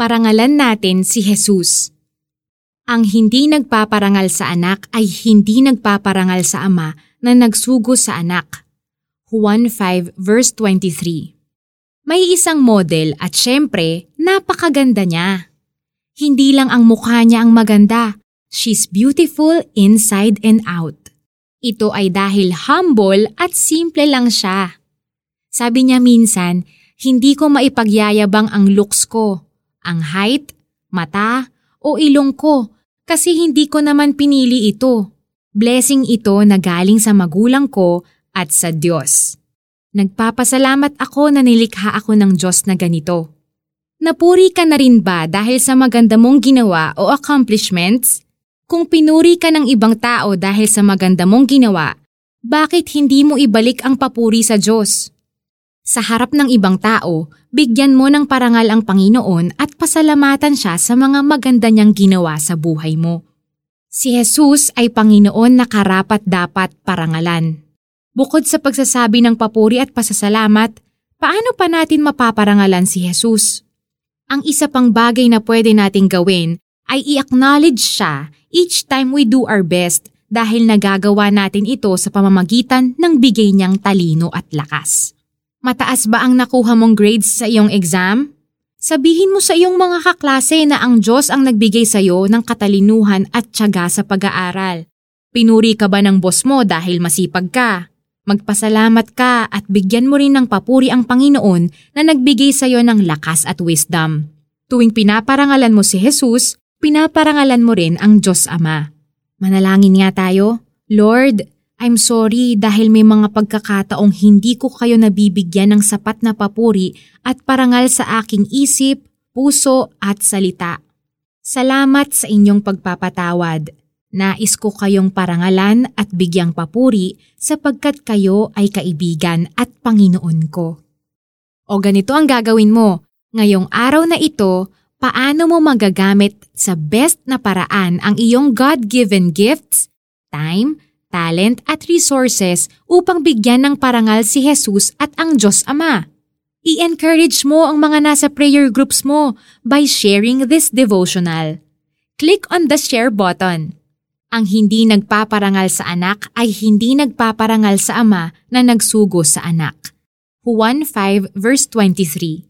Parangalan natin si Jesus. Ang hindi nagpaparangal sa anak ay hindi nagpaparangal sa ama na nagsugo sa anak. Juan 5 verse 23 May isang model at syempre, napakaganda niya. Hindi lang ang mukha niya ang maganda, she's beautiful inside and out. Ito ay dahil humble at simple lang siya. Sabi niya minsan, hindi ko maipagyayabang ang looks ko, ang height, mata, o ilong ko kasi hindi ko naman pinili ito. Blessing ito na galing sa magulang ko at sa Diyos. Nagpapasalamat ako na nilikha ako ng Diyos na ganito. Napuri ka na rin ba dahil sa maganda mong ginawa o accomplishments? Kung pinuri ka ng ibang tao dahil sa maganda mong ginawa, bakit hindi mo ibalik ang papuri sa Diyos? Sa harap ng ibang tao, bigyan mo ng parangal ang Panginoon at pasalamatan siya sa mga maganda niyang ginawa sa buhay mo. Si Jesus ay Panginoon na karapat dapat parangalan. Bukod sa pagsasabi ng papuri at pasasalamat, paano pa natin mapaparangalan si Jesus? Ang isa pang bagay na pwede nating gawin ay i-acknowledge siya each time we do our best dahil nagagawa natin ito sa pamamagitan ng bigay niyang talino at lakas. Mataas ba ang nakuha mong grades sa iyong exam? Sabihin mo sa iyong mga kaklase na ang Diyos ang nagbigay sa iyo ng katalinuhan at tiyaga sa pag-aaral. Pinuri ka ba ng boss mo dahil masipag ka? Magpasalamat ka at bigyan mo rin ng papuri ang Panginoon na nagbigay sa iyo ng lakas at wisdom. Tuwing pinaparangalan mo si Jesus, pinaparangalan mo rin ang Diyos Ama. Manalangin nga tayo. Lord, I'm sorry dahil may mga pagkakataong hindi ko kayo nabibigyan ng sapat na papuri at parangal sa aking isip, puso at salita. Salamat sa inyong pagpapatawad. Nais ko kayong parangalan at bigyang papuri sapagkat kayo ay kaibigan at Panginoon ko. O ganito ang gagawin mo. Ngayong araw na ito, paano mo magagamit sa best na paraan ang iyong God-given gifts, time, talent at resources upang bigyan ng parangal si Jesus at ang Diyos Ama. I-encourage mo ang mga nasa prayer groups mo by sharing this devotional. Click on the share button. Ang hindi nagpaparangal sa anak ay hindi nagpaparangal sa ama na nagsugo sa anak. Juan 5 verse 23